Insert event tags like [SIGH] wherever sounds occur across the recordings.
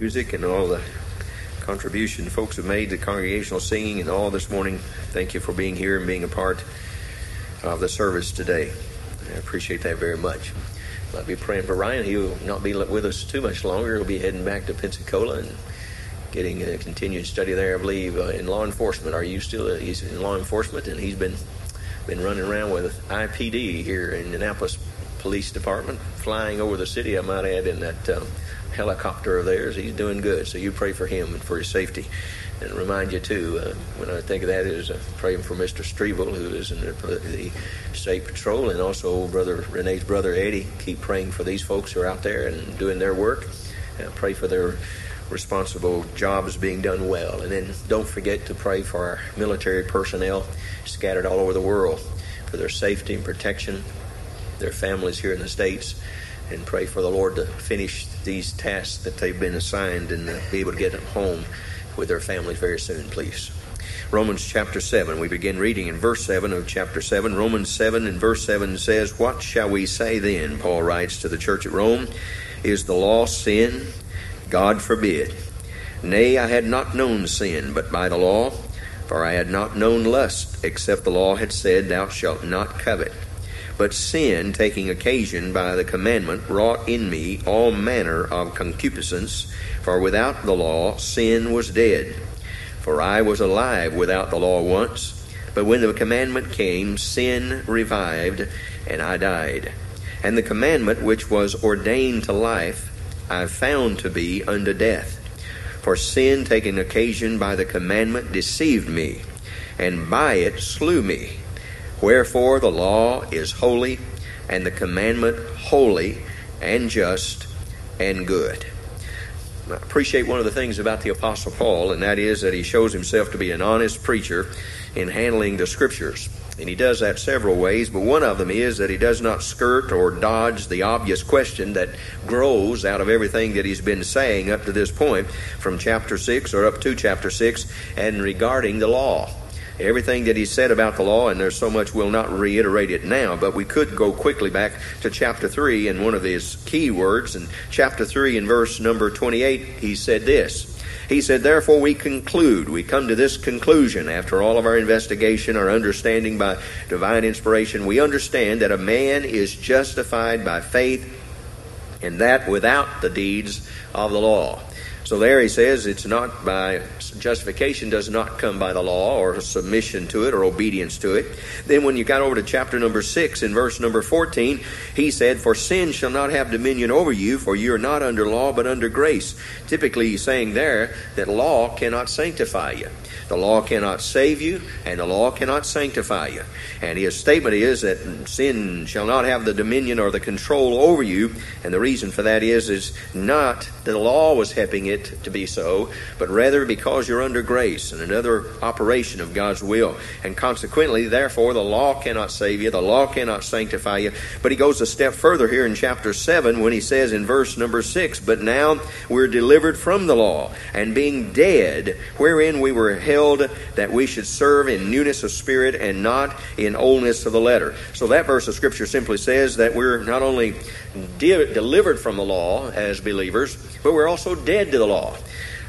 music and all the contribution folks have made to congregational singing and all this morning. Thank you for being here and being a part of the service today. I appreciate that very much. I'll be praying for Ryan. He'll not be with us too much longer. He'll be heading back to Pensacola and getting a continued study there, I believe, uh, in law enforcement. Are you still? Uh, he's in law enforcement, and he's been been running around with IPD here in Annapolis Police Department, flying over the city. I might add in that um, helicopter of theirs. He's doing good. So you pray for him and for his safety. And remind you too, uh, when I think of that, is uh, praying for Mr. Strebel, who is in the, the state patrol, and also brother Renee's brother Eddie. Keep praying for these folks who are out there and doing their work. Uh, pray for their responsible jobs being done well. And then don't forget to pray for our military personnel scattered all over the world for their safety and protection, their families here in the States, and pray for the Lord to finish these tasks that they've been assigned and be able to get them home with their families very soon, please. Romans chapter 7. We begin reading in verse 7 of chapter 7. Romans 7 and verse 7 says, What shall we say then? Paul writes to the church at Rome. Is the law sin? God forbid. Nay, I had not known sin but by the law, for I had not known lust, except the law had said, Thou shalt not covet. But sin, taking occasion by the commandment, wrought in me all manner of concupiscence, for without the law sin was dead. For I was alive without the law once, but when the commandment came, sin revived, and I died. And the commandment which was ordained to life, I found to be unto death. For sin, taking occasion by the commandment, deceived me, and by it slew me. Wherefore the law is holy, and the commandment holy, and just, and good. I appreciate one of the things about the Apostle Paul, and that is that he shows himself to be an honest preacher in handling the Scriptures. And he does that several ways, but one of them is that he does not skirt or dodge the obvious question that grows out of everything that he's been saying up to this point from chapter 6 or up to chapter 6 and regarding the law. Everything that he said about the law, and there's so much we'll not reiterate it now, but we could go quickly back to chapter 3 and one of his key words. In chapter 3 in verse number 28, he said this. He said, Therefore, we conclude, we come to this conclusion after all of our investigation, our understanding by divine inspiration. We understand that a man is justified by faith, and that without the deeds of the law. So there he says it's not by justification does not come by the law or submission to it or obedience to it. Then when you got over to chapter number 6 in verse number 14, he said, For sin shall not have dominion over you, for you are not under law but under grace. Typically he's saying there that law cannot sanctify you. The law cannot save you, and the law cannot sanctify you. And his statement is that sin shall not have the dominion or the control over you. And the reason for that is, is not that the law was helping it to be so, but rather because you're under grace and another operation of God's will. And consequently, therefore, the law cannot save you, the law cannot sanctify you. But he goes a step further here in chapter 7 when he says in verse number 6, But now we're delivered from the law, and being dead, wherein we were held that we should serve in newness of spirit and not in oldness of the letter. So that verse of Scripture simply says that we're not only de- delivered from the law as believers, but we're also dead to the law.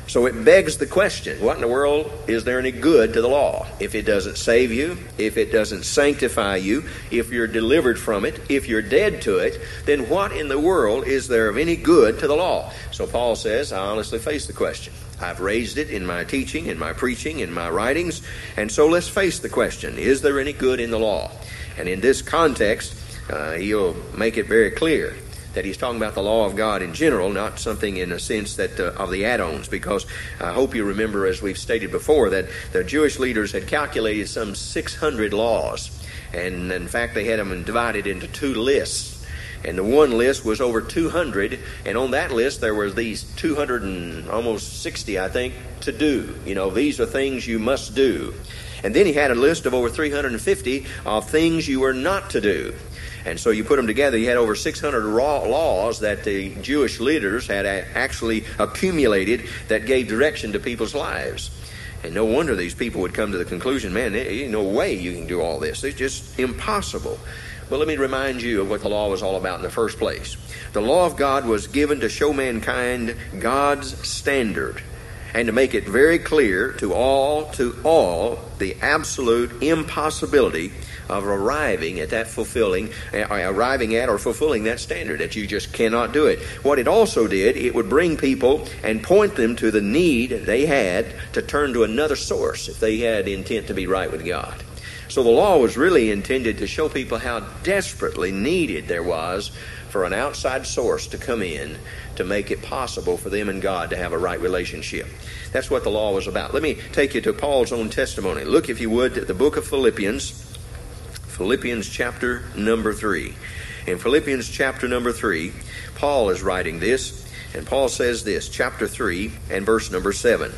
So it begs the question what in the world is there any good to the law? If it doesn't save you, if it doesn't sanctify you, if you're delivered from it, if you're dead to it, then what in the world is there of any good to the law? So Paul says, I honestly face the question. I've raised it in my teaching, in my preaching, in my writings. And so let's face the question is there any good in the law? And in this context, uh, he'll make it very clear that he's talking about the law of God in general, not something in a sense that uh, of the add-ons. Because I hope you remember, as we've stated before, that the Jewish leaders had calculated some 600 laws, and in fact they had them divided into two lists. And the one list was over 200, and on that list there were these 200 and almost 60, I think, to do. You know, these are things you must do. And then he had a list of over 350 of things you were not to do. And so you put them together, you had over 600 laws that the Jewish leaders had actually accumulated that gave direction to people's lives. And no wonder these people would come to the conclusion, man, there ain't no way you can do all this. It's just impossible. But let me remind you of what the law was all about in the first place. The law of God was given to show mankind God's standard and to make it very clear to all, to all, the absolute impossibility of arriving at that fulfilling, uh, arriving at or fulfilling that standard, that you just cannot do it. What it also did, it would bring people and point them to the need they had to turn to another source if they had intent to be right with God. So the law was really intended to show people how desperately needed there was for an outside source to come in to make it possible for them and God to have a right relationship. That's what the law was about. Let me take you to Paul's own testimony. Look, if you would, at the book of Philippians, Philippians chapter number 3. In Philippians chapter number 3, Paul is writing this, and Paul says this, chapter 3 and verse number 7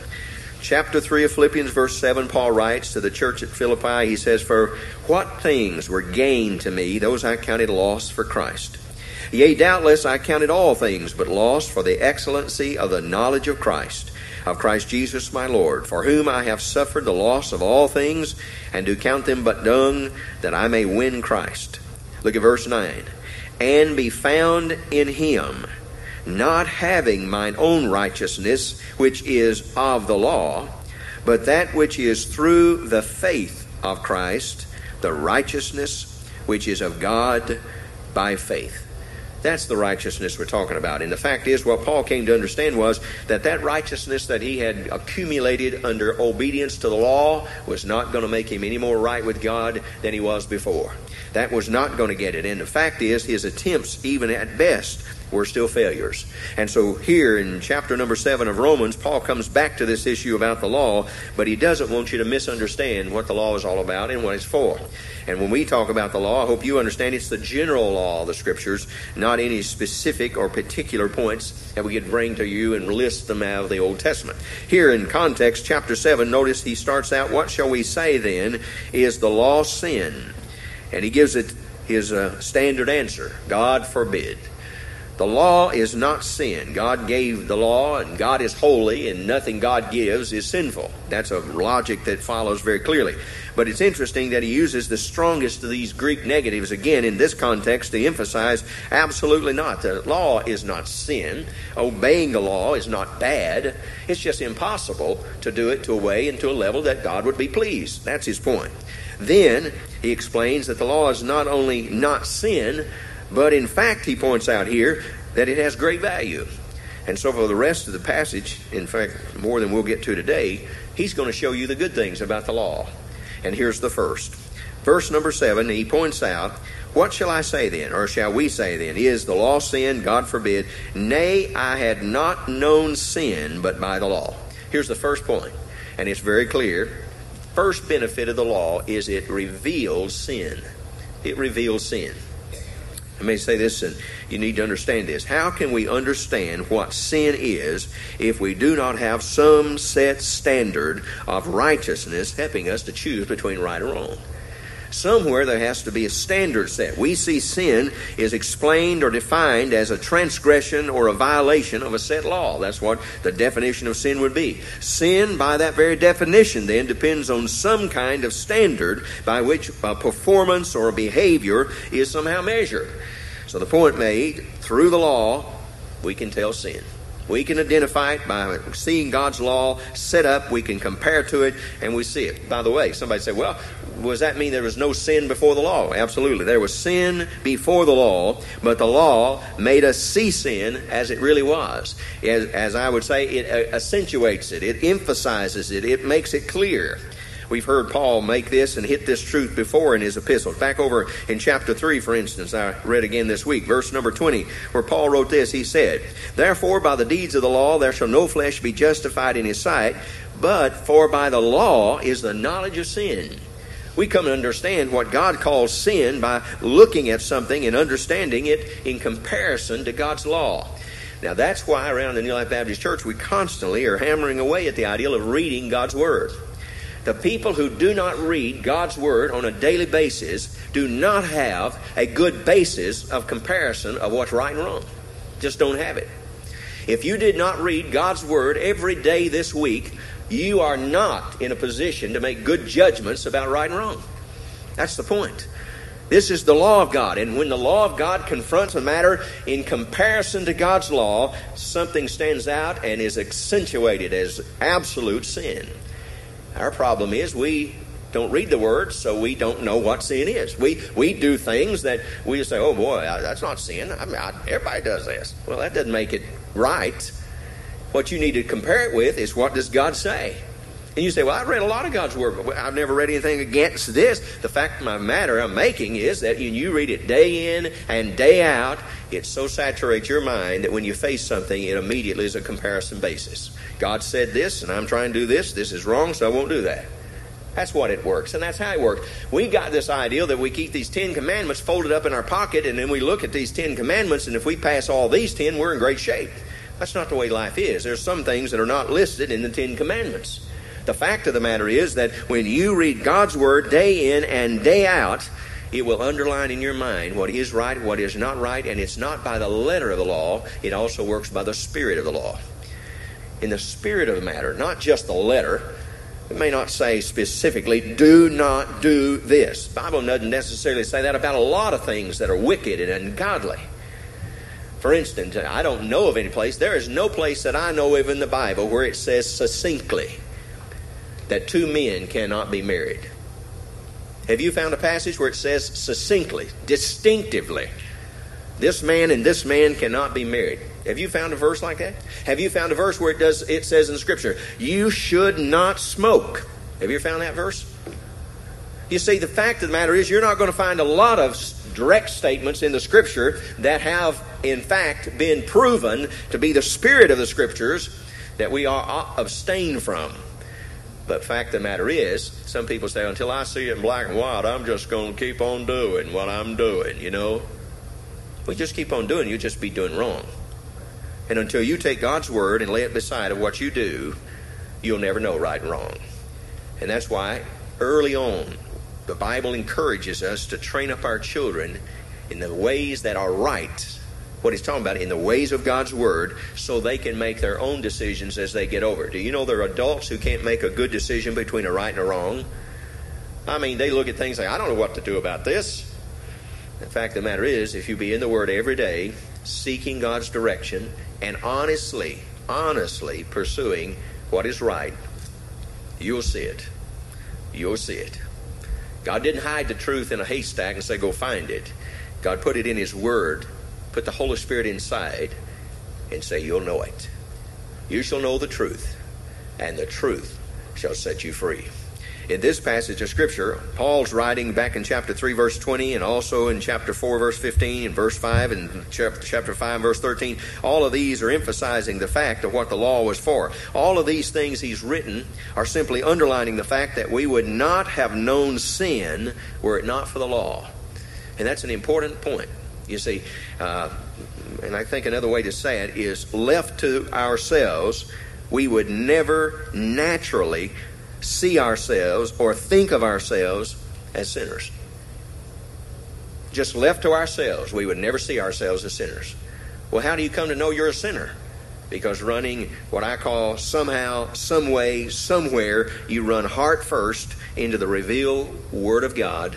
chapter 3 of Philippians, verse 7, Paul writes to the church at Philippi, he says, For what things were gain to me, those I counted loss for Christ. Yea, doubtless I counted all things but loss for the excellency of the knowledge of Christ, of Christ Jesus my Lord, for whom I have suffered the loss of all things, and do count them but dung, that I may win Christ. Look at verse 9. And be found in him not having mine own righteousness, which is of the law, but that which is through the faith of Christ, the righteousness which is of God by faith. That's the righteousness we're talking about. And the fact is, what Paul came to understand was that that righteousness that he had accumulated under obedience to the law was not going to make him any more right with God than he was before. That was not going to get it. And the fact is, his attempts, even at best, were still failures. And so here in chapter number 7 of Romans, Paul comes back to this issue about the law, but he doesn't want you to misunderstand what the law is all about and what it's for. And when we talk about the law, I hope you understand it's the general law of the Scriptures, not any specific or particular points that we could bring to you and list them out of the Old Testament. Here in context, chapter 7, notice he starts out, What shall we say then? Is the law sin? And he gives it his uh, standard answer God forbid. The law is not sin. God gave the law, and God is holy, and nothing God gives is sinful. That's a logic that follows very clearly. But it's interesting that he uses the strongest of these Greek negatives again in this context to emphasize absolutely not. The law is not sin. Obeying the law is not bad. It's just impossible to do it to a way and to a level that God would be pleased. That's his point. Then he explains that the law is not only not sin, but in fact, he points out here that it has great value. And so, for the rest of the passage, in fact, more than we'll get to today, he's going to show you the good things about the law. And here's the first. Verse number seven, he points out, What shall I say then, or shall we say then? Is the law sin? God forbid. Nay, I had not known sin but by the law. Here's the first point, and it's very clear. First benefit of the law is it reveals sin. It reveals sin. Let me say this, and you need to understand this. How can we understand what sin is if we do not have some set standard of righteousness helping us to choose between right and wrong? Somewhere there has to be a standard set. We see sin is explained or defined as a transgression or a violation of a set law. That's what the definition of sin would be. Sin, by that very definition, then, depends on some kind of standard by which a performance or a behavior is somehow measured. So the point made, through the law, we can tell sin. We can identify it by seeing God's law set up. We can compare to it, and we see it. By the way, somebody said, well, does that mean there was no sin before the law? Absolutely. There was sin before the law, but the law made us see sin as it really was. As, as I would say, it uh, accentuates it, it emphasizes it, it makes it clear. We've heard Paul make this and hit this truth before in his epistles. Back over in chapter 3, for instance, I read again this week, verse number 20, where Paul wrote this. He said, Therefore, by the deeds of the law, there shall no flesh be justified in his sight, but for by the law is the knowledge of sin. We come to understand what God calls sin by looking at something and understanding it in comparison to God's law. Now, that's why around the New Life Baptist Church we constantly are hammering away at the ideal of reading God's Word. The people who do not read God's Word on a daily basis do not have a good basis of comparison of what's right and wrong. Just don't have it. If you did not read God's Word every day this week, you are not in a position to make good judgments about right and wrong. That's the point. This is the law of God. And when the law of God confronts a matter in comparison to God's law, something stands out and is accentuated as absolute sin. Our problem is we don't read the word, so we don't know what sin is. We we do things that we say, "Oh boy, that's not sin." I mean, I, everybody does this. Well, that doesn't make it right. What you need to compare it with is what does God say? And you say, well, I've read a lot of God's Word, but I've never read anything against this. The fact of the matter I'm making is that when you read it day in and day out, it so saturates your mind that when you face something, it immediately is a comparison basis. God said this, and I'm trying to do this. This is wrong, so I won't do that. That's what it works, and that's how it works. We got this idea that we keep these Ten Commandments folded up in our pocket, and then we look at these Ten Commandments, and if we pass all these ten, we're in great shape. That's not the way life is. There's some things that are not listed in the Ten Commandments. The fact of the matter is that when you read God's Word day in and day out, it will underline in your mind what is right, what is not right, and it's not by the letter of the law, it also works by the spirit of the law. In the spirit of the matter, not just the letter, it may not say specifically, do not do this. The Bible doesn't necessarily say that about a lot of things that are wicked and ungodly. For instance, I don't know of any place, there is no place that I know of in the Bible where it says succinctly, that two men cannot be married. Have you found a passage where it says succinctly, distinctively, this man and this man cannot be married? Have you found a verse like that? Have you found a verse where it does it says in scripture, you should not smoke? Have you found that verse? You see, the fact of the matter is you're not going to find a lot of direct statements in the scripture that have in fact been proven to be the spirit of the scriptures that we are abstain from. But fact of the matter is, some people say, until I see it in black and white, I'm just going to keep on doing what I'm doing, you know. Well, just keep on doing, you'll just be doing wrong. And until you take God's word and lay it beside of what you do, you'll never know right and wrong. And that's why early on, the Bible encourages us to train up our children in the ways that are right what he's talking about in the ways of God's Word so they can make their own decisions as they get over. Do you know there are adults who can't make a good decision between a right and a wrong? I mean, they look at things like, I don't know what to do about this. The fact of the matter is, if you be in the Word every day, seeking God's direction, and honestly, honestly pursuing what is right, you'll see it. You'll see it. God didn't hide the truth in a haystack and say, go find it. God put it in His Word put the Holy Spirit inside and say, You'll know it. You shall know the truth, and the truth shall set you free. In this passage of Scripture, Paul's writing back in chapter 3, verse 20, and also in chapter 4, verse 15, and verse 5, and chapter 5, verse 13. All of these are emphasizing the fact of what the law was for. All of these things he's written are simply underlining the fact that we would not have known sin were it not for the law. And that's an important point. You see, uh, and I think another way to say it is left to ourselves, we would never naturally see ourselves or think of ourselves as sinners. Just left to ourselves, we would never see ourselves as sinners. Well, how do you come to know you're a sinner? Because running what I call somehow, some way, somewhere, you run heart first into the revealed Word of God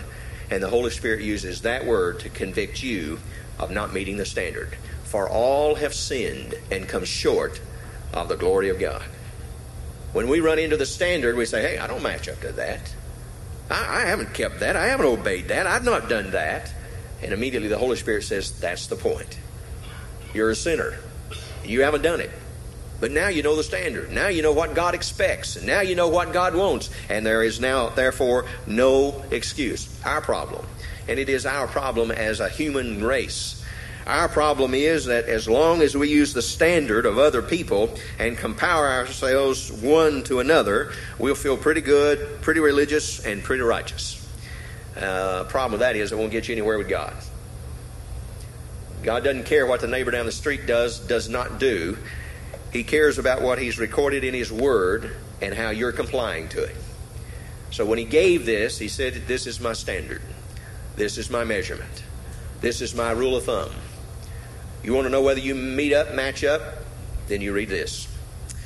and the Holy Spirit uses that word to convict you of not meeting the standard. For all have sinned and come short of the glory of God. When we run into the standard, we say, hey, I don't match up to that. I, I haven't kept that. I haven't obeyed that. I've not done that. And immediately the Holy Spirit says, that's the point. You're a sinner. You haven't done it. But now you know the standard. Now you know what God expects. Now you know what God wants. And there is now, therefore, no excuse. Our problem. And it is our problem as a human race. Our problem is that as long as we use the standard of other people and compare ourselves one to another, we'll feel pretty good, pretty religious, and pretty righteous. Uh, problem with that is it won't get you anywhere with God. God doesn't care what the neighbor down the street does, does not do. He cares about what He's recorded in His Word and how you're complying to it. So when He gave this, He said, This is my standard. This is my measurement. This is my rule of thumb. You want to know whether you meet up, match up? Then you read this.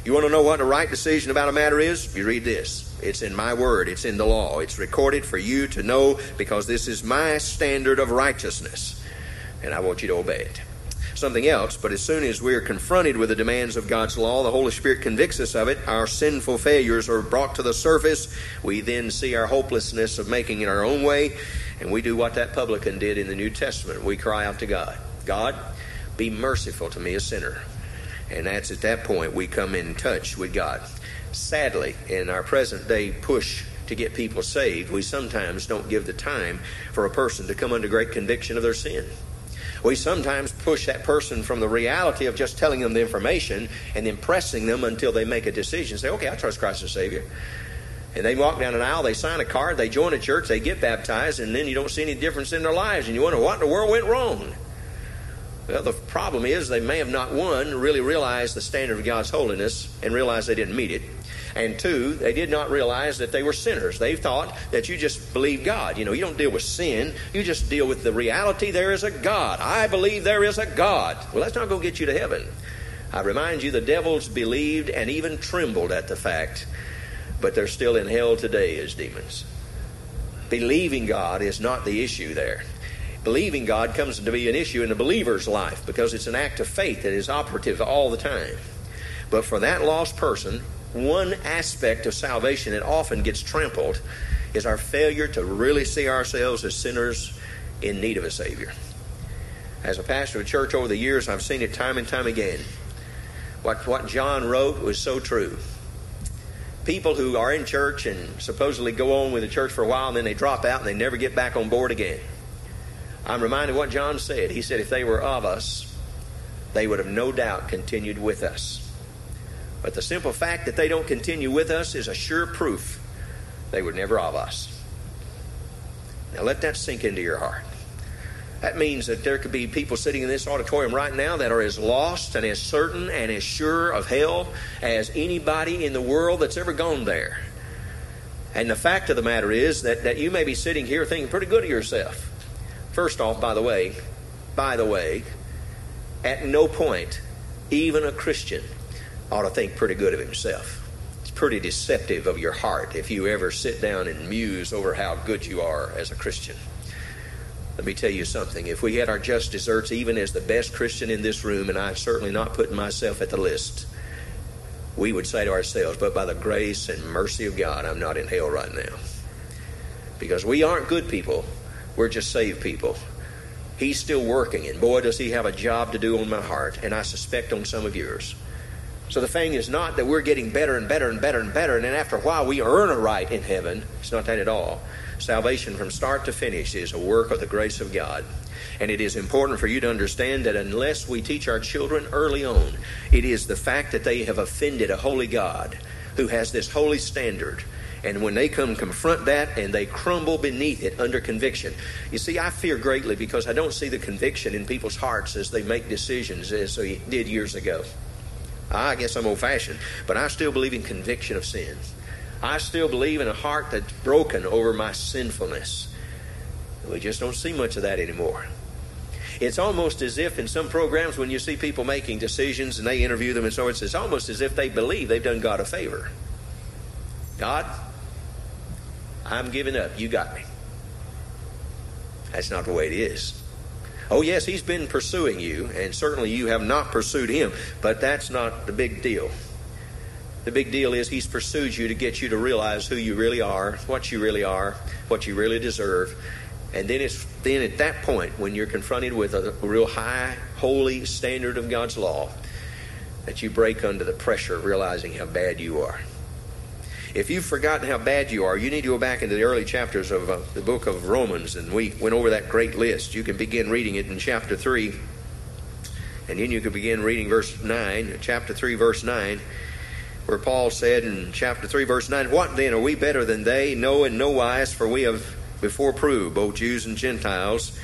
You want to know what the right decision about a matter is? You read this. It's in my word, it's in the law. It's recorded for you to know because this is my standard of righteousness. And I want you to obey it. Something else, but as soon as we're confronted with the demands of God's law, the Holy Spirit convicts us of it. Our sinful failures are brought to the surface. We then see our hopelessness of making it our own way, and we do what that publican did in the New Testament. We cry out to God God, be merciful to me, a sinner. And that's at that point we come in touch with God. Sadly, in our present day push to get people saved, we sometimes don't give the time for a person to come under great conviction of their sin. We sometimes push that person from the reality of just telling them the information and then pressing them until they make a decision. Say, okay, I trust Christ as Savior. And they walk down an aisle, they sign a card, they join a church, they get baptized, and then you don't see any difference in their lives. And you wonder what in the world went wrong. Well, the problem is they may have not, one, really realized the standard of God's holiness and realized they didn't meet it. And two, they did not realize that they were sinners. They thought that you just believe God. You know, you don't deal with sin, you just deal with the reality there is a God. I believe there is a God. Well, that's not going to get you to heaven. I remind you, the devils believed and even trembled at the fact, but they're still in hell today as demons. Believing God is not the issue there believing God comes to be an issue in the believer's life because it's an act of faith that is operative all the time. But for that lost person, one aspect of salvation that often gets trampled is our failure to really see ourselves as sinners in need of a Savior. As a pastor of a church over the years, I've seen it time and time again. What, what John wrote was so true. People who are in church and supposedly go on with the church for a while and then they drop out and they never get back on board again. I'm reminded what John said. He said, if they were of us, they would have no doubt continued with us. But the simple fact that they don't continue with us is a sure proof they were never of us. Now let that sink into your heart. That means that there could be people sitting in this auditorium right now that are as lost and as certain and as sure of hell as anybody in the world that's ever gone there. And the fact of the matter is that, that you may be sitting here thinking pretty good of yourself. First off, by the way, by the way, at no point, even a Christian ought to think pretty good of himself. It's pretty deceptive of your heart if you ever sit down and muse over how good you are as a Christian. Let me tell you something. If we had our just deserts, even as the best Christian in this room, and I'm certainly not putting myself at the list, we would say to ourselves, but by the grace and mercy of God, I'm not in hell right now. Because we aren't good people, we're just saved people. He's still working, and boy, does he have a job to do on my heart, and I suspect on some of yours. So the thing is not that we're getting better and better and better and better, and then after a while we earn a right in heaven. It's not that at all. Salvation from start to finish is a work of the grace of God. And it is important for you to understand that unless we teach our children early on, it is the fact that they have offended a holy God who has this holy standard and when they come confront that and they crumble beneath it under conviction. You see, I fear greatly because I don't see the conviction in people's hearts as they make decisions as they did years ago. I guess I'm old fashioned, but I still believe in conviction of sin. I still believe in a heart that's broken over my sinfulness. We just don't see much of that anymore. It's almost as if in some programs when you see people making decisions and they interview them and so on, it's almost as if they believe they've done God a favor. God, I'm giving up. You got me. That's not the way it is. Oh, yes, he's been pursuing you, and certainly you have not pursued him, but that's not the big deal. The big deal is he's pursued you to get you to realize who you really are, what you really are, what you really deserve. And then it's then at that point when you're confronted with a real high, holy standard of God's law that you break under the pressure of realizing how bad you are. If you've forgotten how bad you are, you need to go back into the early chapters of uh, the book of Romans, and we went over that great list. You can begin reading it in chapter 3, and then you can begin reading verse 9, chapter 3, verse 9, where Paul said in chapter 3, verse 9, What then? Are we better than they? No, in no wise, for we have before proved, both Jews and Gentiles,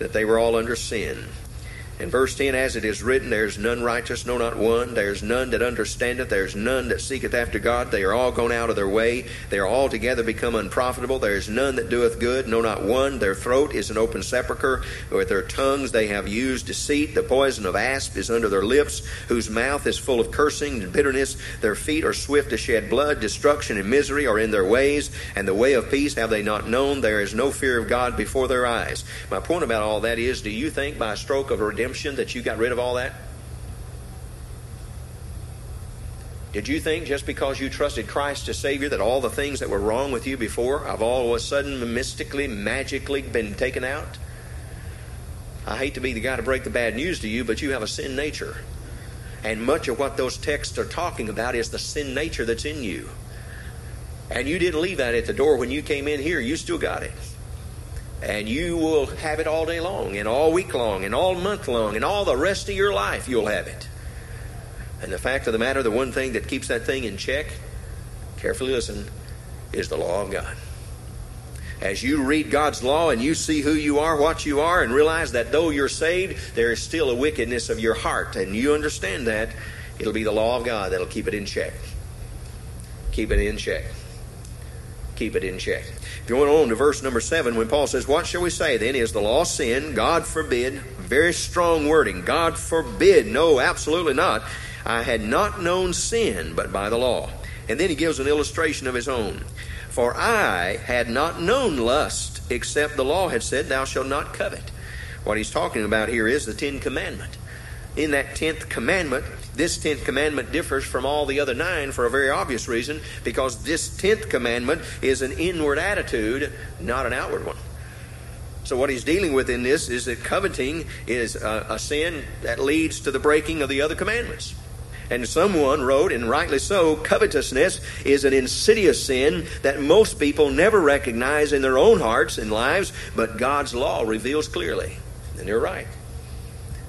that they were all under sin. In verse 10, as it is written, There is none righteous, no, not one. There is none that understandeth. There is none that seeketh after God. They are all gone out of their way. They are altogether become unprofitable. There is none that doeth good, no, not one. Their throat is an open sepulchre. With their tongues they have used deceit. The poison of asp is under their lips, whose mouth is full of cursing and bitterness. Their feet are swift to shed blood. Destruction and misery are in their ways, and the way of peace have they not known. There is no fear of God before their eyes. My point about all that is do you think by a stroke of redemption, redemption that you got rid of all that? Did you think just because you trusted Christ as Savior that all the things that were wrong with you before have all of a sudden mystically, magically been taken out? I hate to be the guy to break the bad news to you, but you have a sin nature. And much of what those texts are talking about is the sin nature that's in you. And you didn't leave that at the door when you came in here, you still got it. And you will have it all day long, and all week long, and all month long, and all the rest of your life you'll have it. And the fact of the matter, the one thing that keeps that thing in check, carefully listen, is the law of God. As you read God's law and you see who you are, what you are, and realize that though you're saved, there is still a wickedness of your heart, and you understand that, it'll be the law of God that'll keep it in check. Keep it in check. Keep it in check. Going on to verse number seven, when Paul says, What shall we say then? Is the law sin? God forbid. Very strong wording. God forbid. No, absolutely not. I had not known sin but by the law. And then he gives an illustration of his own. For I had not known lust, except the law had said, Thou shalt not covet. What he's talking about here is the Ten Commandment. In that tenth commandment, this tenth commandment differs from all the other nine for a very obvious reason because this tenth commandment is an inward attitude, not an outward one. So, what he's dealing with in this is that coveting is a, a sin that leads to the breaking of the other commandments. And someone wrote, and rightly so, covetousness is an insidious sin that most people never recognize in their own hearts and lives, but God's law reveals clearly. And you're right.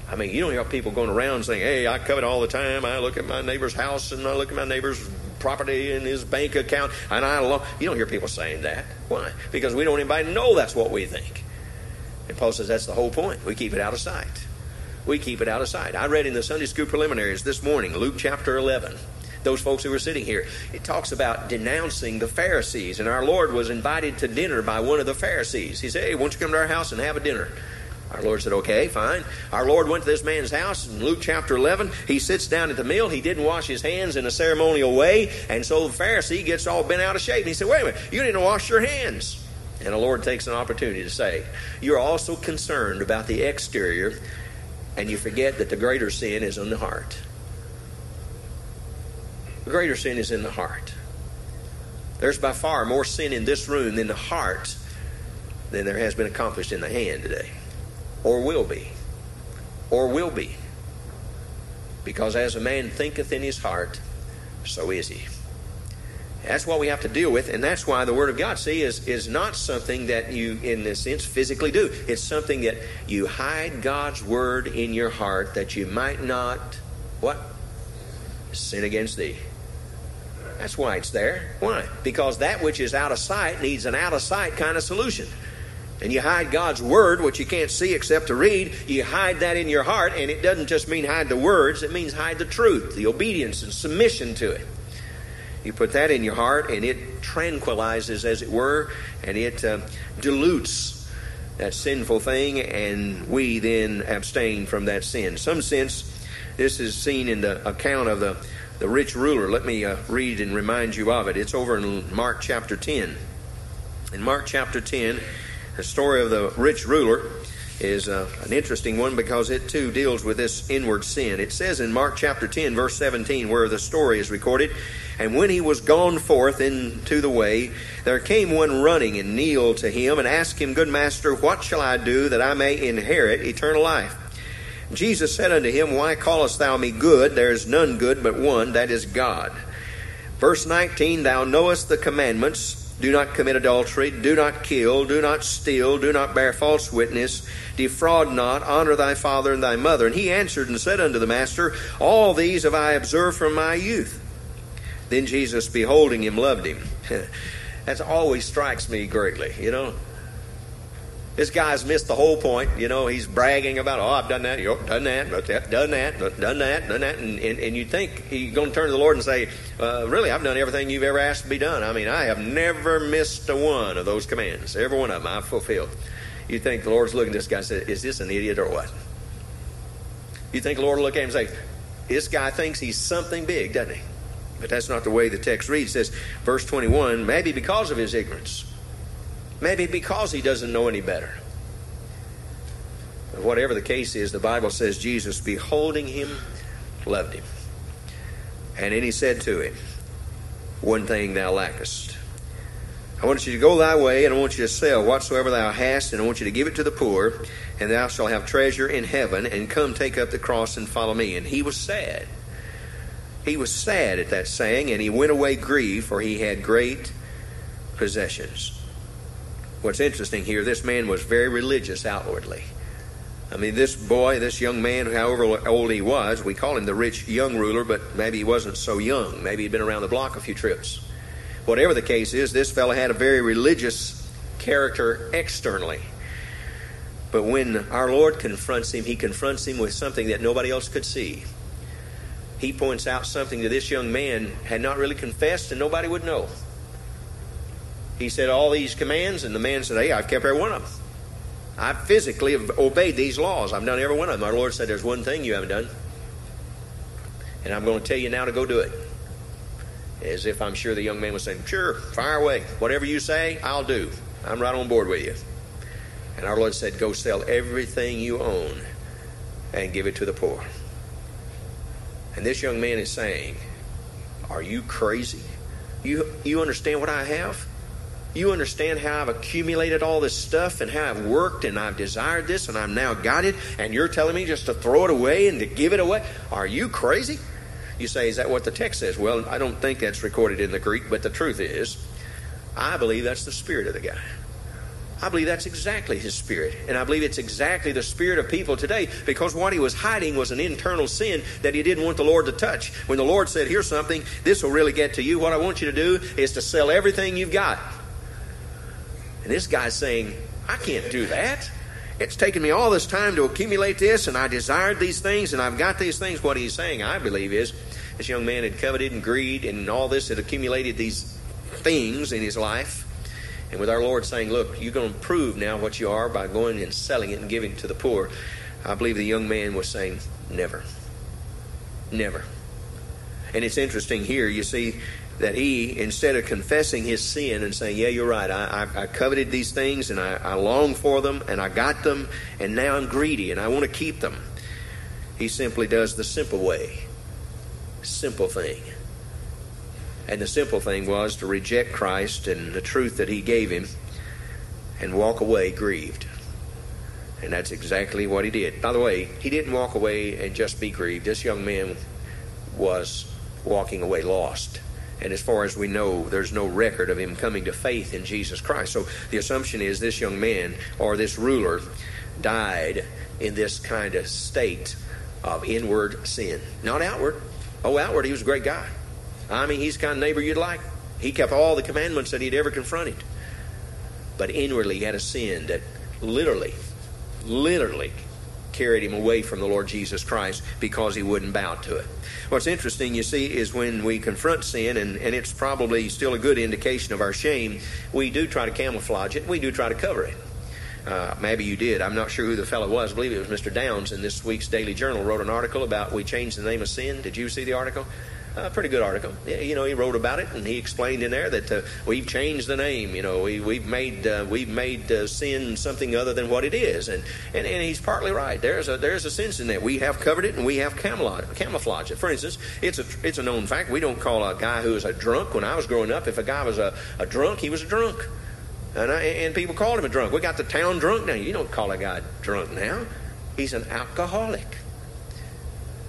I mean, you don't hear people going around saying, hey, I covet all the time. I look at my neighbor's house and I look at my neighbor's property and his bank account, and I lo-. You don't hear people saying that. Why? Because we don't anybody know that's what we think. And Paul says that's the whole point. We keep it out of sight. We keep it out of sight. I read in the Sunday school preliminaries this morning, Luke chapter 11 those folks who were sitting here. It talks about denouncing the Pharisees, and our Lord was invited to dinner by one of the Pharisees. He said, Hey, won't you come to our house and have a dinner? Our Lord said, okay, fine. Our Lord went to this man's house in Luke chapter 11. He sits down at the meal. He didn't wash his hands in a ceremonial way. And so the Pharisee gets all bent out of shape. And he said, wait a minute, you didn't wash your hands. And the Lord takes an opportunity to say, You're also concerned about the exterior, and you forget that the greater sin is in the heart. The greater sin is in the heart. There's by far more sin in this room in the heart than there has been accomplished in the hand today or will be, or will be. Because as a man thinketh in his heart, so is he. That's what we have to deal with, and that's why the Word of God, see, is, is not something that you, in this sense, physically do. It's something that you hide God's Word in your heart that you might not, what? Sin against thee. That's why it's there. Why? Because that which is out of sight needs an out of sight kind of solution and you hide God's Word, which you can't see except to read, you hide that in your heart, and it doesn't just mean hide the words, it means hide the truth, the obedience and submission to it. You put that in your heart, and it tranquilizes, as it were, and it uh, dilutes that sinful thing, and we then abstain from that sin. In some sense, this is seen in the account of the, the rich ruler. Let me uh, read and remind you of it. It's over in Mark chapter 10. In Mark chapter 10, the story of the rich ruler is uh, an interesting one because it too deals with this inward sin. It says in Mark chapter 10, verse 17, where the story is recorded, And when he was gone forth into the way, there came one running and kneeled to him and asked him, Good master, what shall I do that I may inherit eternal life? Jesus said unto him, Why callest thou me good? There is none good but one, that is God. Verse 19, Thou knowest the commandments do not commit adultery. Do not kill. Do not steal. Do not bear false witness. Defraud not. Honor thy father and thy mother. And he answered and said unto the master, All these have I observed from my youth. Then Jesus, beholding him, loved him. [LAUGHS] that always strikes me greatly, you know. This guy's missed the whole point. You know, he's bragging about, oh, I've done that, You've done that, done that, done that, done that. And, and, and you think he's going to turn to the Lord and say, uh, really, I've done everything you've ever asked to be done. I mean, I have never missed a one of those commands. Every one of them I've fulfilled. You think the Lord's looking at this guy and say, is this an idiot or what? You think the Lord will look at him and say, this guy thinks he's something big, doesn't he? But that's not the way the text reads. It says, verse 21, maybe because of his ignorance. Maybe because he doesn't know any better. But whatever the case is, the Bible says Jesus, beholding him, loved him. And then he said to him, One thing thou lackest. I want you to go thy way, and I want you to sell whatsoever thou hast, and I want you to give it to the poor, and thou shalt have treasure in heaven, and come take up the cross and follow me. And he was sad. He was sad at that saying, and he went away grieved, for he had great possessions. What's interesting here, this man was very religious outwardly. I mean, this boy, this young man, however old he was, we call him the rich young ruler, but maybe he wasn't so young. Maybe he'd been around the block a few trips. Whatever the case is, this fellow had a very religious character externally. But when our Lord confronts him, he confronts him with something that nobody else could see. He points out something that this young man had not really confessed and nobody would know. He said all these commands, and the man said, Hey, I've kept every one of them. I physically have obeyed these laws. I've done every one of them. Our Lord said, There's one thing you haven't done. And I'm going to tell you now to go do it as if I'm sure the young man was saying, Sure, fire away. Whatever you say, I'll do. I'm right on board with you. And our Lord said, Go sell everything you own and give it to the poor. And this young man is saying, Are you crazy? You, you understand what I have? You understand how I've accumulated all this stuff and how I've worked and I've desired this and I've now got it, and you're telling me just to throw it away and to give it away? Are you crazy? You say, is that what the text says? Well, I don't think that's recorded in the Greek, but the truth is, I believe that's the spirit of the guy. I believe that's exactly his spirit. And I believe it's exactly the spirit of people today because what he was hiding was an internal sin that he didn't want the Lord to touch. When the Lord said, Here's something, this will really get to you. What I want you to do is to sell everything you've got. And this guy's saying, I can't do that. It's taken me all this time to accumulate this, and I desired these things, and I've got these things. What he's saying, I believe, is this young man had coveted and greed and all this had accumulated these things in his life. And with our Lord saying, Look, you're going to prove now what you are by going and selling it and giving it to the poor, I believe the young man was saying, Never. Never. And it's interesting here, you see, that he, instead of confessing his sin and saying, Yeah, you're right, I, I, I coveted these things and I, I long for them and I got them and now I'm greedy and I want to keep them, he simply does the simple way simple thing. And the simple thing was to reject Christ and the truth that He gave him and walk away grieved. And that's exactly what he did. By the way, he didn't walk away and just be grieved. This young man was walking away lost. And as far as we know, there's no record of him coming to faith in Jesus Christ. So the assumption is this young man or this ruler died in this kind of state of inward sin, not outward. Oh, outward, he was a great guy. I mean, he's the kind of neighbor you'd like. He kept all the commandments that he'd ever confronted. But inwardly, he had a sin that literally, literally carried him away from the Lord Jesus Christ because he wouldn't bow to it. What's interesting, you see, is when we confront sin, and, and it's probably still a good indication of our shame, we do try to camouflage it, we do try to cover it. Uh, maybe you did. I'm not sure who the fellow was. I believe it was Mr. Downs in this week's Daily Journal wrote an article about we changed the name of sin. Did you see the article? A pretty good article. You know, he wrote about it and he explained in there that uh, we've changed the name. You know, we, we've made uh, we've made uh, sin something other than what it is, and, and and he's partly right. There's a there's a sense in that we have covered it and we have camouflaged it. For instance, it's a it's a known fact. We don't call a guy who is a drunk. When I was growing up, if a guy was a, a drunk, he was a drunk. And, I, and people called him a drunk. We got the town drunk now. You don't call a guy drunk now. He's an alcoholic.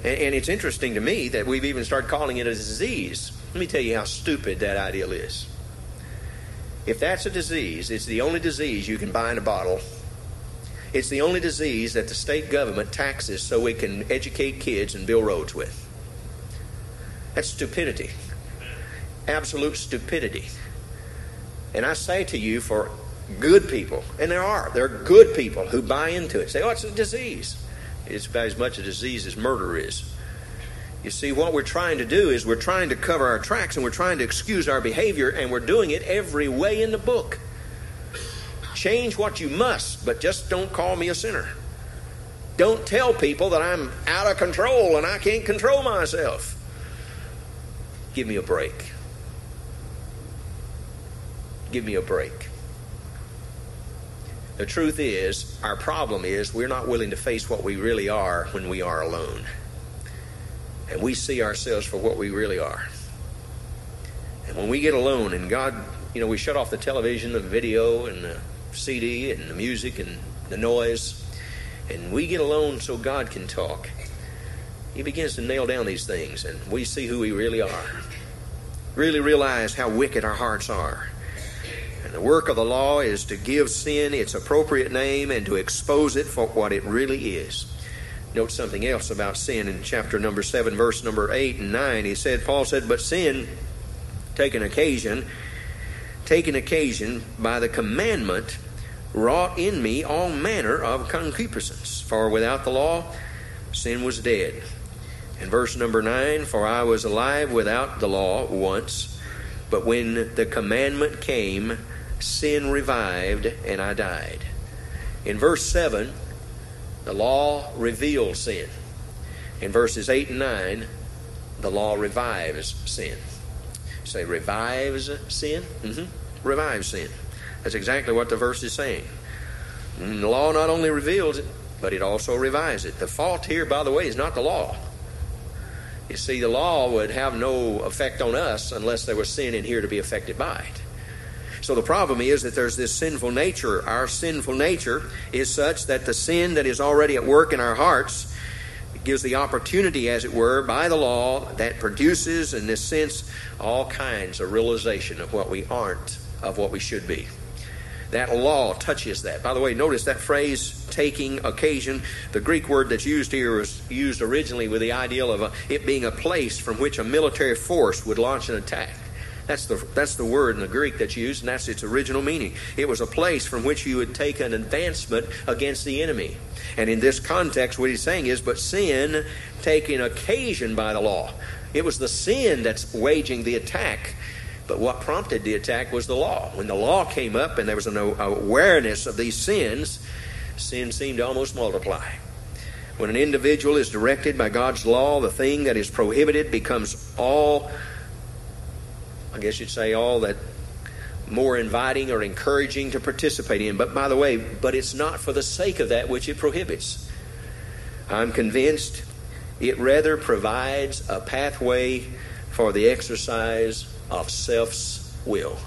And, and it's interesting to me that we've even started calling it a disease. Let me tell you how stupid that ideal is. If that's a disease, it's the only disease you can buy in a bottle. It's the only disease that the state government taxes so we can educate kids and build roads with. That's stupidity. Absolute stupidity. And I say to you, for good people, and there are, there are good people who buy into it. Say, oh, it's a disease. It's about as much a disease as murder is. You see, what we're trying to do is we're trying to cover our tracks and we're trying to excuse our behavior, and we're doing it every way in the book. Change what you must, but just don't call me a sinner. Don't tell people that I'm out of control and I can't control myself. Give me a break. Give me a break. The truth is, our problem is we're not willing to face what we really are when we are alone. And we see ourselves for what we really are. And when we get alone and God, you know, we shut off the television, the video, and the CD, and the music, and the noise, and we get alone so God can talk. He begins to nail down these things, and we see who we really are. Really realize how wicked our hearts are. And the work of the law is to give sin its appropriate name and to expose it for what it really is. Note something else about sin in chapter number 7, verse number 8 and 9. He said, Paul said, But sin, taken occasion, taken occasion by the commandment, wrought in me all manner of concupiscence. For without the law, sin was dead. In verse number 9, For I was alive without the law once, but when the commandment came, sin revived and I died. In verse 7, the law reveals sin. In verses 8 and 9, the law revives sin. Say, revives sin? Mm-hmm. Revives sin. That's exactly what the verse is saying. And the law not only reveals it, but it also revives it. The fault here, by the way, is not the law. You see, the law would have no effect on us unless there was sin in here to be affected by it. So the problem is that there's this sinful nature. Our sinful nature is such that the sin that is already at work in our hearts gives the opportunity, as it were, by the law that produces, in this sense, all kinds of realization of what we aren't, of what we should be. That law touches that. By the way, notice that phrase, taking occasion. The Greek word that's used here was used originally with the ideal of a, it being a place from which a military force would launch an attack. That's the, that's the word in the Greek that's used, and that's its original meaning. It was a place from which you would take an advancement against the enemy. And in this context, what he's saying is, but sin taking occasion by the law. It was the sin that's waging the attack. But what prompted the attack was the law. When the law came up and there was an awareness of these sins, sin seemed to almost multiply. When an individual is directed by God's law, the thing that is prohibited becomes all I guess you'd say, all that more inviting or encouraging to participate in. But by the way, but it's not for the sake of that which it prohibits. I'm convinced it rather provides a pathway for the exercise of self's will.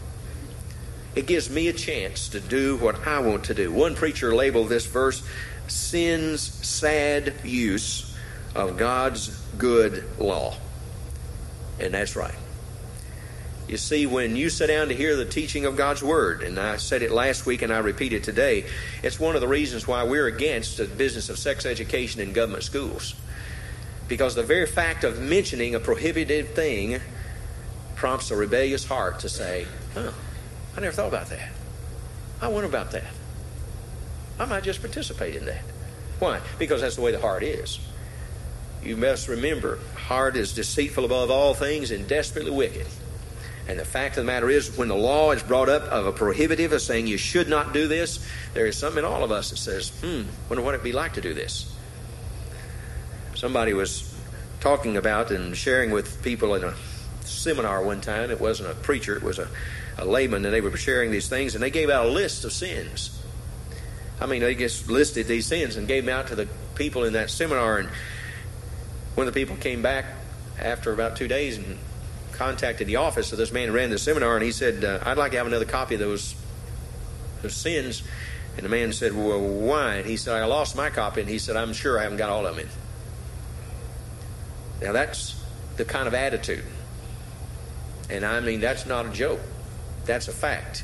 It gives me a chance to do what I want to do. One preacher labeled this verse sin's sad use of God's good law. And that's right. You see, when you sit down to hear the teaching of God's Word, and I said it last week and I repeat it today, it's one of the reasons why we're against the business of sex education in government schools. Because the very fact of mentioning a prohibited thing prompts a rebellious heart to say, huh, I never thought about that. I wonder about that. I might just participate in that. Why? Because that's the way the heart is. You must remember, heart is deceitful above all things and desperately wicked. And the fact of the matter is, when the law is brought up of a prohibitive, of saying you should not do this, there is something in all of us that says, hmm, wonder what it'd be like to do this. Somebody was talking about and sharing with people in a seminar one time. It wasn't a preacher, it was a, a layman, and they were sharing these things, and they gave out a list of sins. I mean, they just listed these sins and gave them out to the people in that seminar. And when the people came back after about two days and contacted the office of this man who ran the seminar, and he said, uh, I'd like to have another copy of those, those sins. And the man said, Well, why? And he said, I lost my copy. And he said, I'm sure I haven't got all of them in. Now, that's the kind of attitude. And I mean, that's not a joke, that's a fact.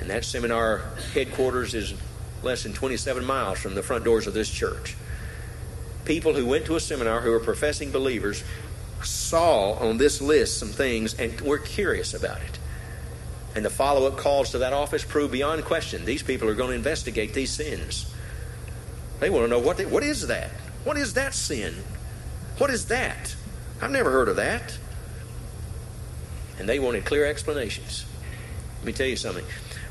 And that seminar headquarters is less than 27 miles from the front doors of this church. People who went to a seminar who are professing believers saw on this list some things and were curious about it. And the follow up calls to that office prove beyond question these people are going to investigate these sins. They want to know what, they, what is that? What is that sin? What is that? I've never heard of that. And they wanted clear explanations. Let me tell you something.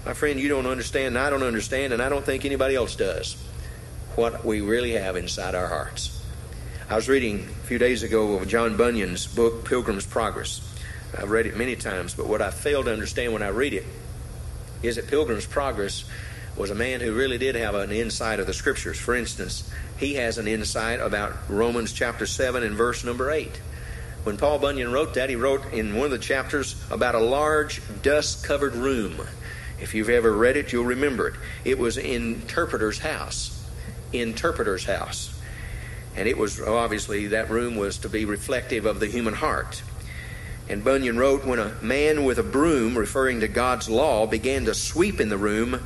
My friend, you don't understand, and I don't understand, and I don't think anybody else does what we really have inside our hearts. I was reading a few days ago of John Bunyan's book, Pilgrim's Progress. I've read it many times, but what I fail to understand when I read it is that Pilgrim's Progress was a man who really did have an insight of the Scriptures. For instance, he has an insight about Romans chapter 7 and verse number 8. When Paul Bunyan wrote that, he wrote in one of the chapters about a large dust covered room. If you've ever read it, you'll remember it. It was interpreter's house. Interpreter's house. And it was obviously that room was to be reflective of the human heart. And Bunyan wrote, When a man with a broom, referring to God's law, began to sweep in the room,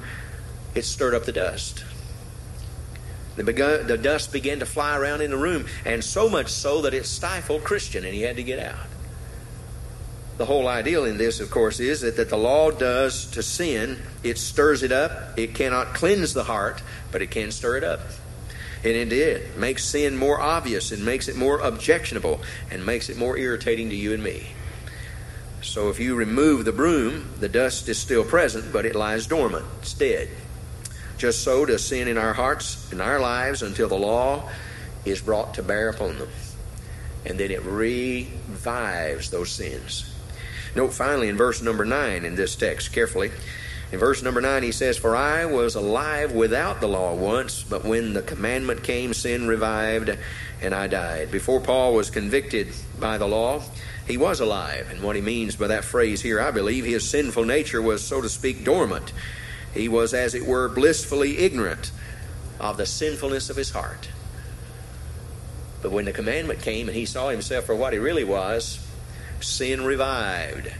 it stirred up the dust. The, the dust began to fly around in the room, and so much so that it stifled Christian, and he had to get out. The whole ideal in this, of course, is that, that the law does to sin, it stirs it up. It cannot cleanse the heart, but it can stir it up. And it did. Makes sin more obvious and makes it more objectionable and makes it more irritating to you and me. So if you remove the broom, the dust is still present, but it lies dormant. It's dead. Just so does sin in our hearts, in our lives, until the law is brought to bear upon them. And then it revives those sins. Note finally in verse number 9 in this text carefully. In verse number 9, he says, For I was alive without the law once, but when the commandment came, sin revived, and I died. Before Paul was convicted by the law, he was alive. And what he means by that phrase here, I believe his sinful nature was, so to speak, dormant. He was, as it were, blissfully ignorant of the sinfulness of his heart. But when the commandment came and he saw himself for what he really was, sin revived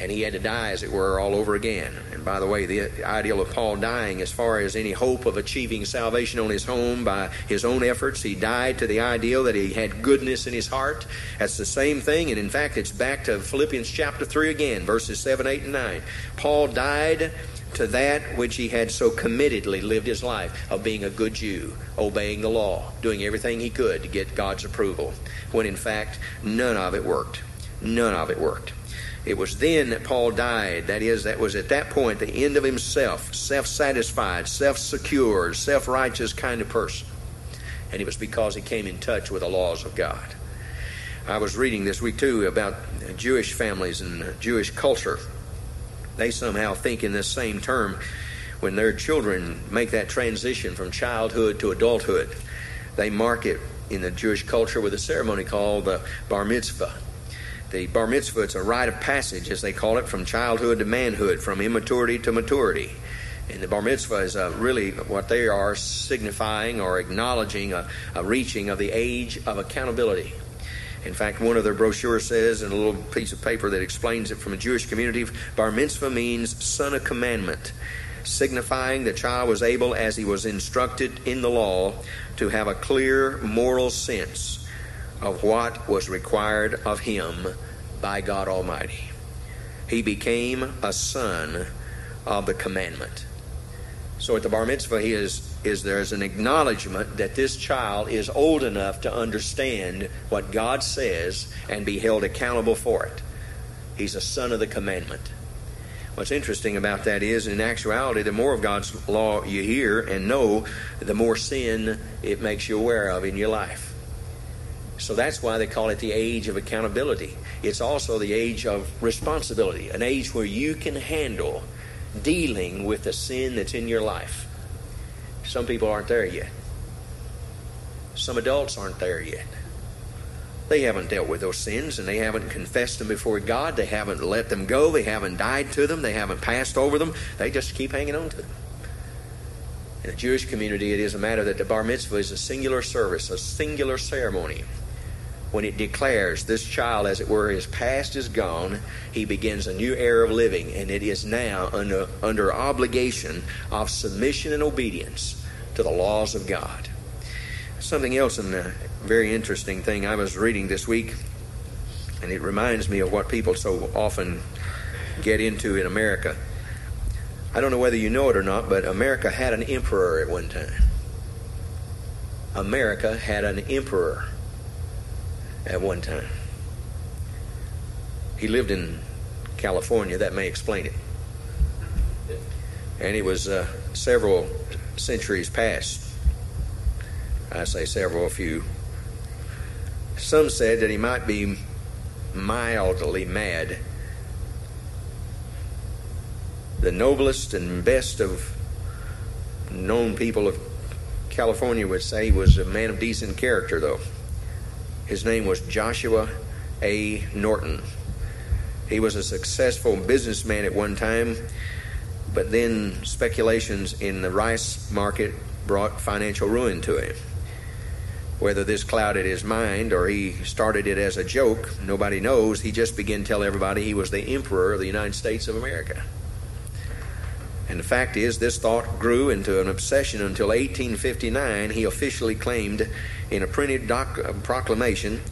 and he had to die, as it were, all over again. And by the way, the ideal of Paul dying, as far as any hope of achieving salvation on his home by his own efforts, he died to the ideal that he had goodness in his heart. That's the same thing, and in fact, it's back to Philippians chapter 3 again, verses 7, 8, and 9. Paul died to that which he had so committedly lived his life of being a good Jew, obeying the law, doing everything he could to get God's approval, when in fact, none of it worked. None of it worked. It was then that Paul died. That is, that was at that point the end of himself, self satisfied, self secure, self righteous kind of person. And it was because he came in touch with the laws of God. I was reading this week too about Jewish families and Jewish culture. They somehow think in this same term when their children make that transition from childhood to adulthood. They mark it in the Jewish culture with a ceremony called the bar mitzvah the bar mitzvah, it's a rite of passage, as they call it, from childhood to manhood, from immaturity to maturity. And the bar mitzvah is uh, really what they are signifying or acknowledging a, a reaching of the age of accountability. In fact, one of their brochures says in a little piece of paper that explains it from a Jewish community bar mitzvah means son of commandment, signifying the child was able, as he was instructed in the law, to have a clear moral sense of what was required of him by God Almighty. He became a son of the commandment. So at the bar mitzvah, he is, is there's an acknowledgement that this child is old enough to understand what God says and be held accountable for it. He's a son of the commandment. What's interesting about that is, in actuality, the more of God's law you hear and know, the more sin it makes you aware of in your life. So that's why they call it the age of accountability. It's also the age of responsibility, an age where you can handle dealing with the sin that's in your life. Some people aren't there yet. Some adults aren't there yet. They haven't dealt with those sins and they haven't confessed them before God. They haven't let them go. They haven't died to them. They haven't passed over them. They just keep hanging on to them. In the Jewish community, it is a matter that the bar mitzvah is a singular service, a singular ceremony when it declares this child, as it were, his past is gone, he begins a new era of living, and it is now under, under obligation of submission and obedience to the laws of God. Something else, and a very interesting thing I was reading this week, and it reminds me of what people so often get into in America. I don't know whether you know it or not, but America had an emperor at one time. America had an emperor at one time. He lived in California. That may explain it. And it was uh, several centuries past. I say several, a few. Some said that he might be mildly mad. The noblest and best of known people of California would say he was a man of decent character, though. His name was Joshua A. Norton. He was a successful businessman at one time, but then speculations in the rice market brought financial ruin to him. Whether this clouded his mind or he started it as a joke, nobody knows. He just began to tell everybody he was the emperor of the United States of America. And the fact is, this thought grew into an obsession until 1859. He officially claimed in a printed doc- uh, proclamation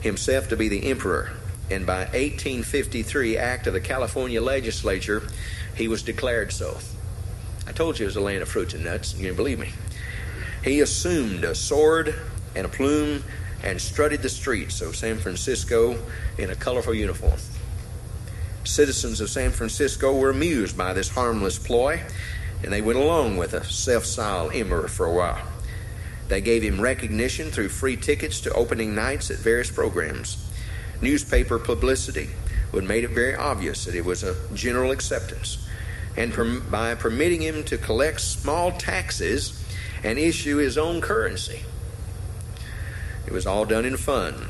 himself to be the emperor. And by 1853, act of the California legislature, he was declared so. I told you it was a land of fruits and nuts, and you didn't believe me. He assumed a sword and a plume and strutted the streets of San Francisco in a colorful uniform. Citizens of San Francisco were amused by this harmless ploy, and they went along with a self styled emperor for a while. They gave him recognition through free tickets to opening nights at various programs. Newspaper publicity would made it very obvious that it was a general acceptance. And by permitting him to collect small taxes and issue his own currency. It was all done in fun.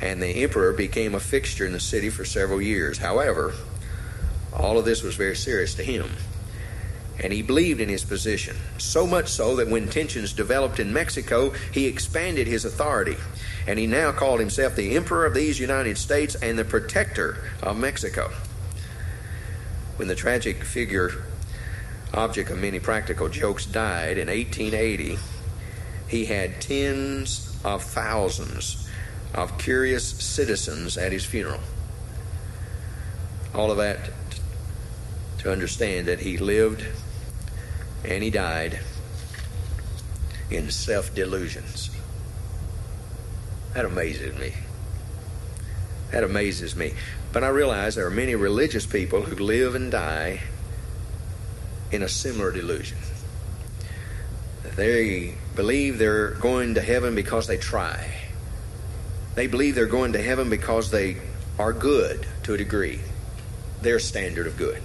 And the emperor became a fixture in the city for several years. However, all of this was very serious to him. And he believed in his position, so much so that when tensions developed in Mexico, he expanded his authority. And he now called himself the Emperor of these United States and the Protector of Mexico. When the tragic figure, object of many practical jokes, died in 1880, he had tens of thousands of curious citizens at his funeral. All of that to understand that he lived and he died in self delusions. That amazes me. That amazes me. But I realize there are many religious people who live and die in a similar delusion. They believe they're going to heaven because they try. They believe they're going to heaven because they are good to a degree, their standard of good.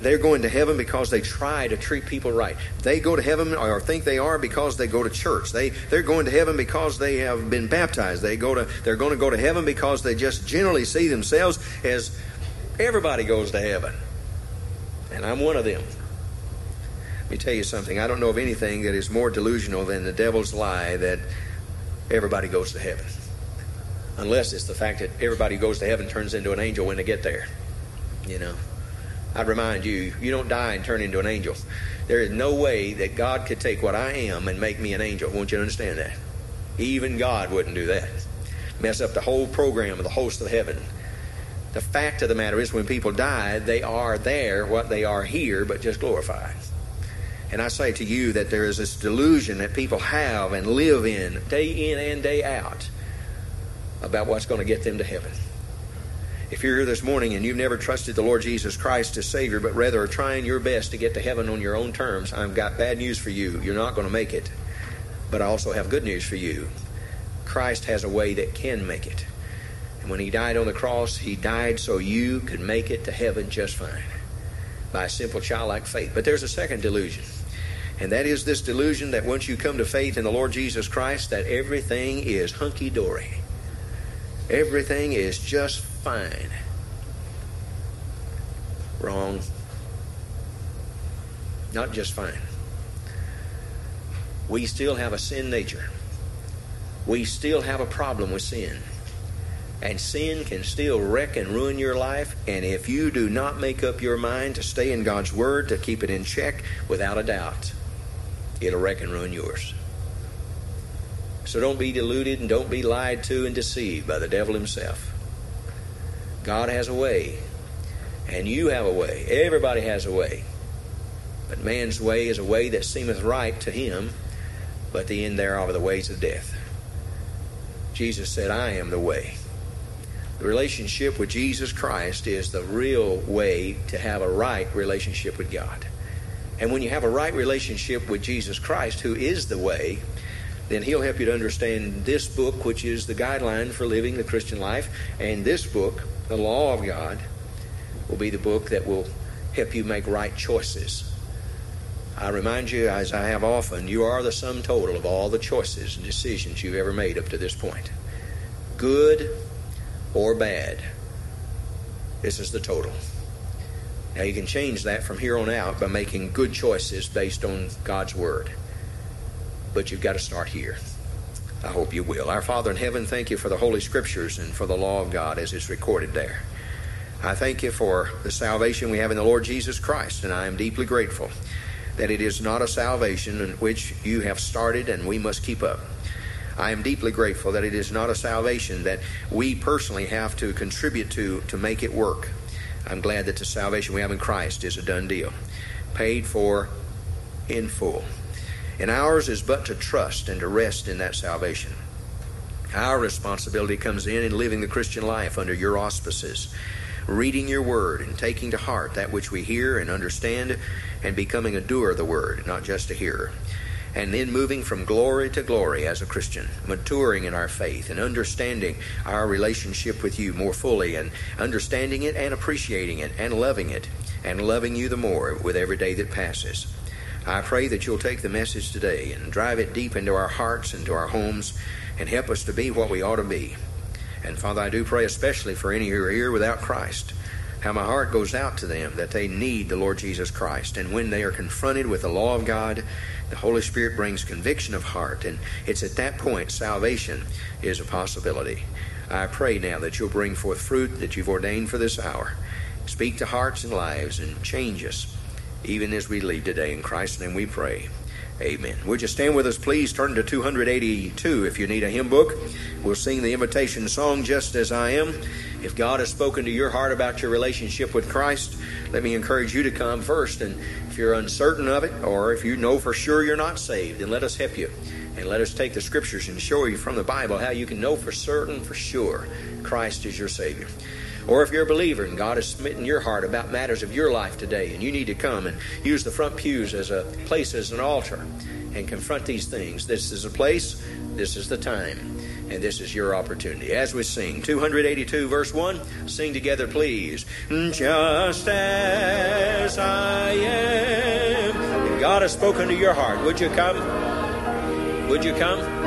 They're going to heaven because they try to treat people right. They go to heaven or think they are because they go to church. They they're going to heaven because they have been baptized. They go to they're going to go to heaven because they just generally see themselves as everybody goes to heaven. And I'm one of them. Let me tell you something. I don't know of anything that is more delusional than the devil's lie that everybody goes to heaven. Unless it's the fact that everybody goes to heaven turns into an angel when they get there. You know. I'd remind you, you don't die and turn into an angel. There is no way that God could take what I am and make me an angel. Won't you understand that? Even God wouldn't do that. Mess up the whole program of the host of heaven. The fact of the matter is, when people die, they are there, what they are here, but just glorified. And I say to you that there is this delusion that people have and live in day in and day out about what's going to get them to heaven. If you're here this morning and you've never trusted the Lord Jesus Christ as Savior, but rather are trying your best to get to heaven on your own terms, I've got bad news for you. You're not going to make it. But I also have good news for you. Christ has a way that can make it. And when He died on the cross, He died so you could make it to heaven just fine by simple childlike faith. But there's a second delusion. And that is this delusion that once you come to faith in the Lord Jesus Christ, that everything is hunky dory. Everything is just fine. Wrong. Not just fine. We still have a sin nature. We still have a problem with sin. And sin can still wreck and ruin your life. And if you do not make up your mind to stay in God's Word, to keep it in check, without a doubt, it'll wreck and ruin yours. So don't be deluded and don't be lied to and deceived by the devil himself. God has a way And you have a way. Everybody has a way. But man's way is a way that seemeth right to him, but the end thereof are the ways of death. Jesus said, I am the way. The relationship with Jesus Christ is the real way to have a right relationship with God. And when you have a right relationship with Jesus Christ, who is the way, then He'll help you to understand this book, which is the guideline for living the Christian life. And this book, the law of God, will be the book that will help you make right choices. I remind you, as I have often, you are the sum total of all the choices and decisions you've ever made up to this point. Good or bad. This is the total. Now, you can change that from here on out by making good choices based on God's Word. But you've got to start here. I hope you will. Our Father in heaven, thank you for the Holy Scriptures and for the law of God as it's recorded there. I thank you for the salvation we have in the Lord Jesus Christ, and I am deeply grateful that it is not a salvation in which you have started and we must keep up. I am deeply grateful that it is not a salvation that we personally have to contribute to to make it work. I'm glad that the salvation we have in Christ is a done deal, paid for in full. And ours is but to trust and to rest in that salvation. Our responsibility comes in in living the Christian life under your auspices, reading your word and taking to heart that which we hear and understand, and becoming a doer of the word, not just a hearer and then moving from glory to glory as a Christian, maturing in our faith and understanding our relationship with you more fully and understanding it and appreciating it and loving it and loving you the more with every day that passes. I pray that you'll take the message today and drive it deep into our hearts and to our homes and help us to be what we ought to be. And Father, I do pray especially for any who are here without Christ how my heart goes out to them that they need the Lord Jesus Christ. And when they are confronted with the law of God, the Holy Spirit brings conviction of heart. And it's at that point salvation is a possibility. I pray now that you'll bring forth fruit that you've ordained for this hour. Speak to hearts and lives and change us even as we leave today. In Christ's name we pray. Amen. Would you stand with us, please? Turn to 282 if you need a hymn book. We'll sing the invitation song, Just As I Am. If God has spoken to your heart about your relationship with Christ, let me encourage you to come first. And if you're uncertain of it, or if you know for sure you're not saved, then let us help you. And let us take the scriptures and show you from the Bible how you can know for certain, for sure, Christ is your Savior. Or if you're a believer and God has smitten your heart about matters of your life today and you need to come and use the front pews as a place as an altar and confront these things, this is a place, this is the time, and this is your opportunity. As we sing, 282 verse 1, sing together, please. Just as I am. If God has spoken to your heart, would you come? Would you come?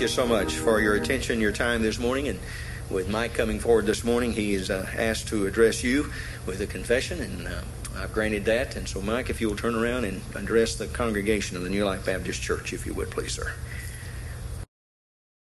Thank you so much for your attention, your time this morning. And with Mike coming forward this morning, he is uh, asked to address you with a confession, and uh, I've granted that. And so, Mike, if you will turn around and address the congregation of the New Life Baptist Church, if you would, please, sir.